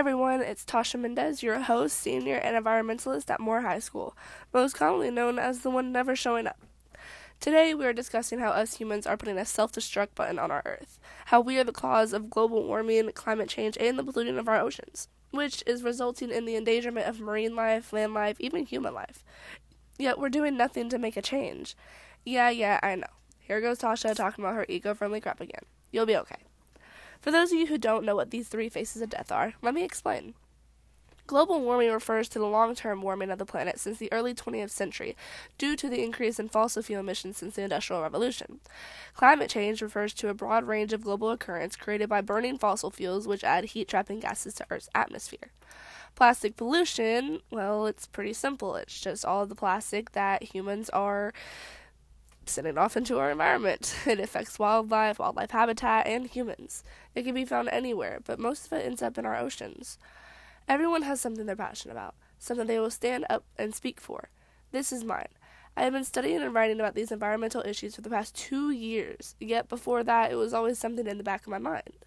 everyone, it's Tasha Mendez, your host, senior, and environmentalist at Moore High School, most commonly known as the one never showing up. Today, we are discussing how us humans are putting a self destruct button on our Earth, how we are the cause of global warming, climate change, and the polluting of our oceans, which is resulting in the endangerment of marine life, land life, even human life. Yet, we're doing nothing to make a change. Yeah, yeah, I know. Here goes Tasha talking about her eco friendly crap again. You'll be okay. For those of you who don't know what these three faces of death are, let me explain. Global warming refers to the long term warming of the planet since the early 20th century, due to the increase in fossil fuel emissions since the Industrial Revolution. Climate change refers to a broad range of global occurrence created by burning fossil fuels, which add heat trapping gases to Earth's atmosphere. Plastic pollution, well, it's pretty simple. It's just all the plastic that humans are sending off into our environment. It affects wildlife, wildlife habitat, and humans. It can be found anywhere, but most of it ends up in our oceans. Everyone has something they're passionate about, something they will stand up and speak for. This is mine. I have been studying and writing about these environmental issues for the past two years, yet before that, it was always something in the back of my mind.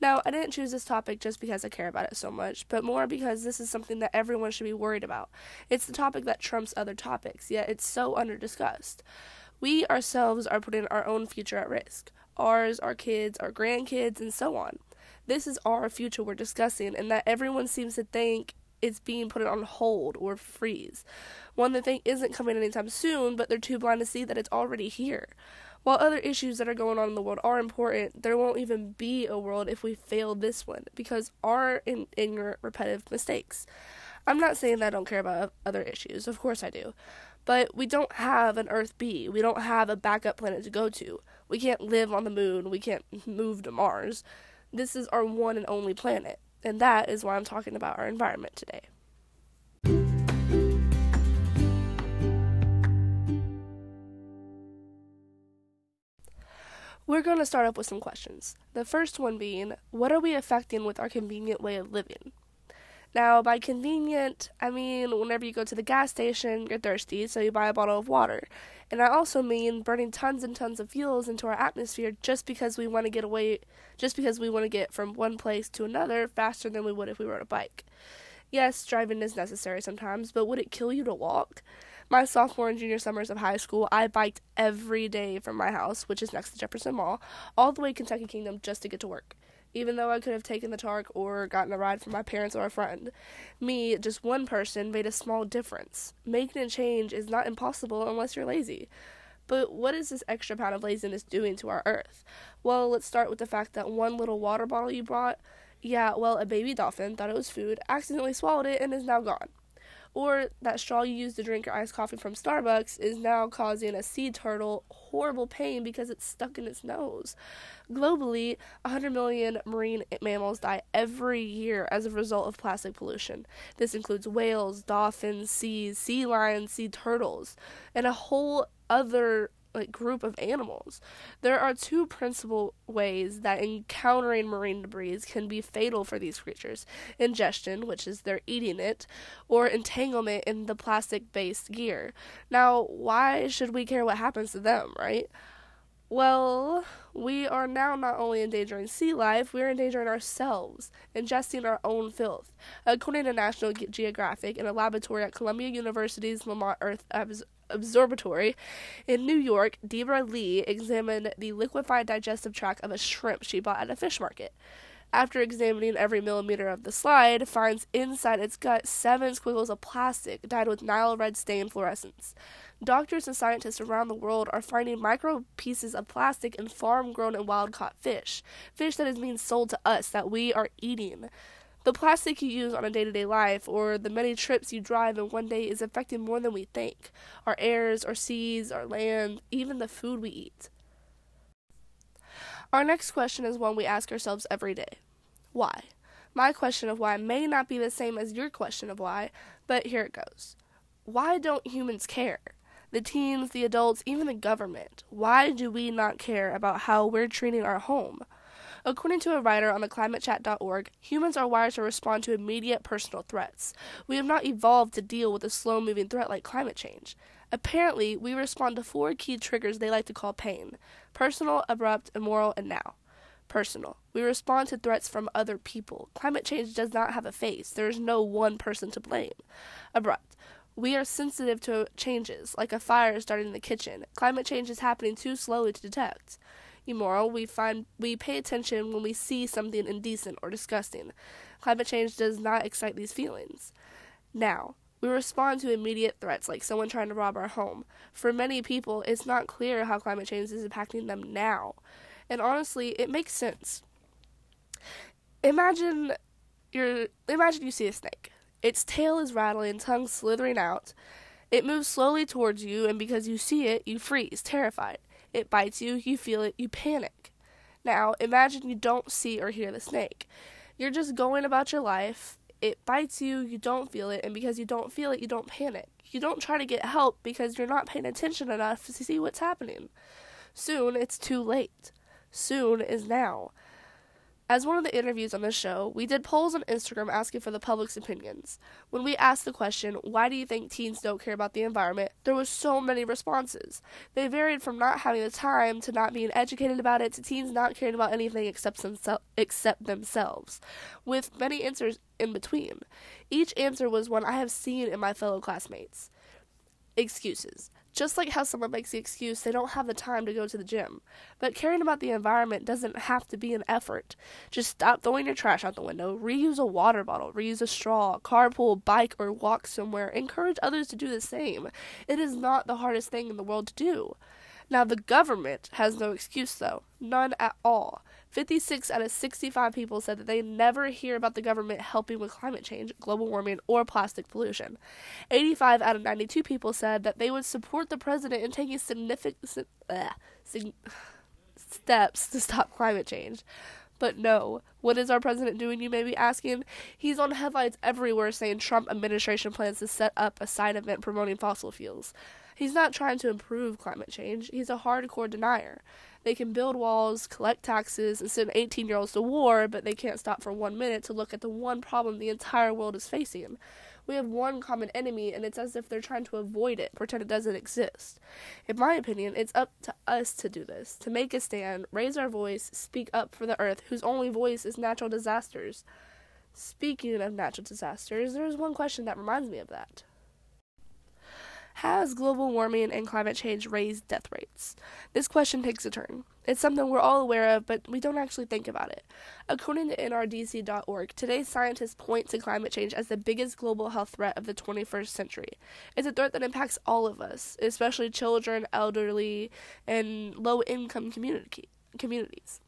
Now, I didn't choose this topic just because I care about it so much, but more because this is something that everyone should be worried about. It's the topic that trumps other topics, yet it's so underdiscussed. We ourselves are putting our own future at risk ours, our kids, our grandkids, and so on. This is our future we're discussing, and that everyone seems to think it's being put on hold or freeze. One they think isn't coming anytime soon, but they're too blind to see that it's already here. While other issues that are going on in the world are important, there won't even be a world if we fail this one because our in- ignorant, repetitive mistakes. I'm not saying that I don't care about other issues, of course I do. But we don't have an Earth B. We don't have a backup planet to go to. We can't live on the moon. We can't move to Mars. This is our one and only planet. And that is why I'm talking about our environment today. We're going to start up with some questions. The first one being, what are we affecting with our convenient way of living? Now, by convenient, I mean whenever you go to the gas station, you're thirsty, so you buy a bottle of water. And I also mean burning tons and tons of fuels into our atmosphere just because we want to get away, just because we want to get from one place to another faster than we would if we rode a bike. Yes, driving is necessary sometimes, but would it kill you to walk? My sophomore and junior summers of high school, I biked every day from my house, which is next to Jefferson Mall, all the way to Kentucky Kingdom just to get to work even though I could have taken the TARC or gotten a ride from my parents or a friend. Me, just one person, made a small difference. Making a change is not impossible unless you're lazy. But what is this extra pound of laziness doing to our earth? Well, let's start with the fact that one little water bottle you brought, yeah, well, a baby dolphin thought it was food, accidentally swallowed it, and is now gone or that straw you use to drink your iced coffee from Starbucks is now causing a sea turtle horrible pain because it's stuck in its nose. Globally, 100 million marine mammals die every year as a result of plastic pollution. This includes whales, dolphins, seas, sea lions, sea turtles, and a whole other like group of animals. There are two principal ways that encountering marine debris can be fatal for these creatures. Ingestion, which is they're eating it, or entanglement in the plastic-based gear. Now, why should we care what happens to them, right? Well, we are now not only endangering sea life, we are endangering ourselves, ingesting our own filth. According to National Geographic, in a laboratory at Columbia University's Lamont Earth Observatory in New York, Deborah Lee examined the liquefied digestive tract of a shrimp she bought at a fish market. After examining every millimeter of the slide, finds inside its gut seven squiggles of plastic dyed with Nile red stain fluorescence. Doctors and scientists around the world are finding micro pieces of plastic in farm grown and wild caught fish, fish that is being sold to us that we are eating. The plastic you use on a day to day life or the many trips you drive in one day is affecting more than we think our airs, our seas, our land, even the food we eat. Our next question is one we ask ourselves every day Why? My question of why may not be the same as your question of why, but here it goes. Why don't humans care? The teens, the adults, even the government. Why do we not care about how we're treating our home? According to a writer on the climatechat.org, humans are wired to respond to immediate personal threats. We have not evolved to deal with a slow moving threat like climate change. Apparently, we respond to four key triggers they like to call pain personal, abrupt, immoral, and now. Personal. We respond to threats from other people. Climate change does not have a face. There is no one person to blame. Abrupt. We are sensitive to changes, like a fire starting in the kitchen. Climate change is happening too slowly to detect. Immoral. We find we pay attention when we see something indecent or disgusting. Climate change does not excite these feelings. Now, we respond to immediate threats like someone trying to rob our home. For many people, it's not clear how climate change is impacting them now. And honestly, it makes sense. Imagine you imagine you see a snake. Its tail is rattling, tongue slithering out. It moves slowly towards you, and because you see it, you freeze, terrified. It bites you, you feel it, you panic. Now, imagine you don't see or hear the snake. You're just going about your life. It bites you, you don't feel it, and because you don't feel it, you don't panic. You don't try to get help because you're not paying attention enough to see what's happening. Soon, it's too late soon is now. As one of the interviews on the show, we did polls on Instagram asking for the public's opinions. When we asked the question, why do you think teens don't care about the environment, there was so many responses. They varied from not having the time to not being educated about it to teens not caring about anything except, themse- except themselves, with many answers in between. Each answer was one I have seen in my fellow classmates. Excuses. Just like how someone makes the excuse they don't have the time to go to the gym. But caring about the environment doesn't have to be an effort. Just stop throwing your trash out the window, reuse a water bottle, reuse a straw, carpool, bike, or walk somewhere. Encourage others to do the same. It is not the hardest thing in the world to do. Now, the government has no excuse, though. None at all. 56 out of 65 people said that they never hear about the government helping with climate change, global warming, or plastic pollution. 85 out of 92 people said that they would support the president in taking significant uh, sig- steps to stop climate change. But no, what is our president doing, you may be asking? He's on headlines everywhere saying Trump administration plans to set up a side event promoting fossil fuels. He's not trying to improve climate change, he's a hardcore denier. They can build walls, collect taxes, and send 18 year olds to war, but they can't stop for one minute to look at the one problem the entire world is facing. We have one common enemy, and it's as if they're trying to avoid it, pretend it doesn't exist. In my opinion, it's up to us to do this, to make a stand, raise our voice, speak up for the earth, whose only voice is natural disasters. Speaking of natural disasters, there is one question that reminds me of that. Has global warming and climate change raised death rates? This question takes a turn. It's something we're all aware of, but we don't actually think about it. According to NRDC.org, today's scientists point to climate change as the biggest global health threat of the 21st century. It's a threat that impacts all of us, especially children, elderly, and low income communities.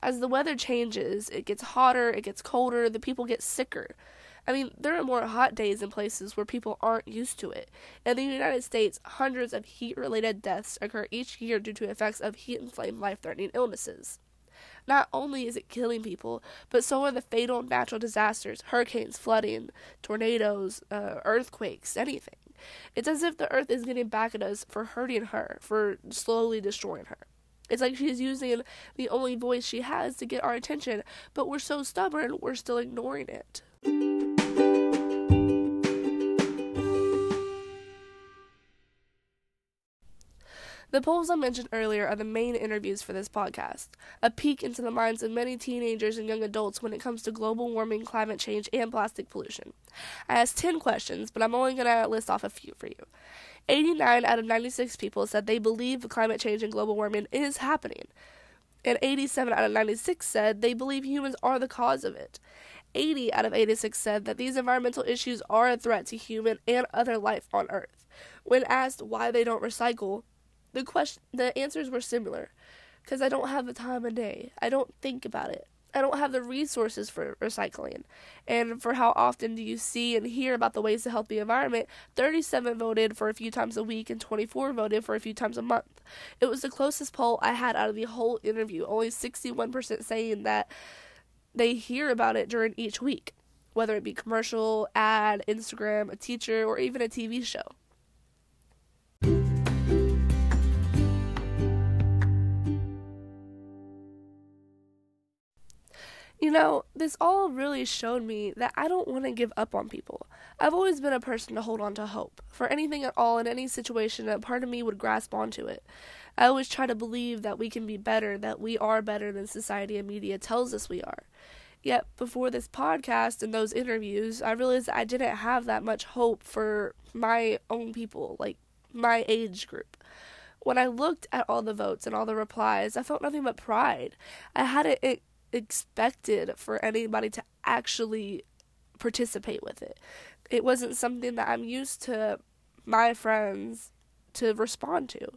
As the weather changes, it gets hotter, it gets colder, the people get sicker. I mean, there are more hot days in places where people aren't used to it. In the United States, hundreds of heat related deaths occur each year due to effects of heat inflamed life threatening illnesses. Not only is it killing people, but so are the fatal natural disasters hurricanes, flooding, tornadoes, uh, earthquakes, anything. It's as if the earth is getting back at us for hurting her, for slowly destroying her. It's like she's using the only voice she has to get our attention, but we're so stubborn, we're still ignoring it. The polls I mentioned earlier are the main interviews for this podcast, a peek into the minds of many teenagers and young adults when it comes to global warming, climate change, and plastic pollution. I asked 10 questions, but I'm only going to list off a few for you. 89 out of 96 people said they believe climate change and global warming is happening. And 87 out of 96 said they believe humans are the cause of it. 80 out of 86 said that these environmental issues are a threat to human and other life on Earth. When asked why they don't recycle, the question the answers were similar because I don't have the time of day. I don't think about it. I don't have the resources for recycling. And for how often do you see and hear about the ways to help the environment, 37 voted for a few times a week and 24 voted for a few times a month. It was the closest poll I had out of the whole interview, only 61% saying that they hear about it during each week, whether it be commercial, ad, Instagram, a teacher, or even a TV show. You know, this all really showed me that I don't want to give up on people. I've always been a person to hold on to hope. For anything at all in any situation, a part of me would grasp onto it. I always try to believe that we can be better, that we are better than society and media tells us we are. Yet, before this podcast and those interviews, I realized I didn't have that much hope for my own people, like my age group. When I looked at all the votes and all the replies, I felt nothing but pride. I hadn't expected for anybody to actually participate with it. It wasn't something that I'm used to my friends to respond to.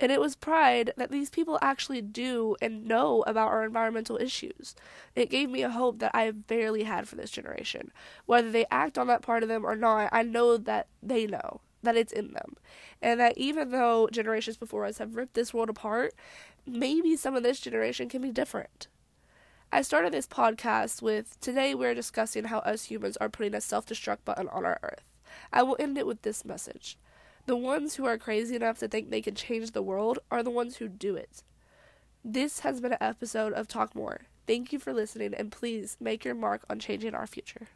And it was pride that these people actually do and know about our environmental issues. It gave me a hope that I barely had for this generation. Whether they act on that part of them or not, I know that they know that it's in them. And that even though generations before us have ripped this world apart, maybe some of this generation can be different. I started this podcast with today we're discussing how us humans are putting a self destruct button on our earth. I will end it with this message. The ones who are crazy enough to think they can change the world are the ones who do it. This has been an episode of Talk More. Thank you for listening, and please make your mark on changing our future.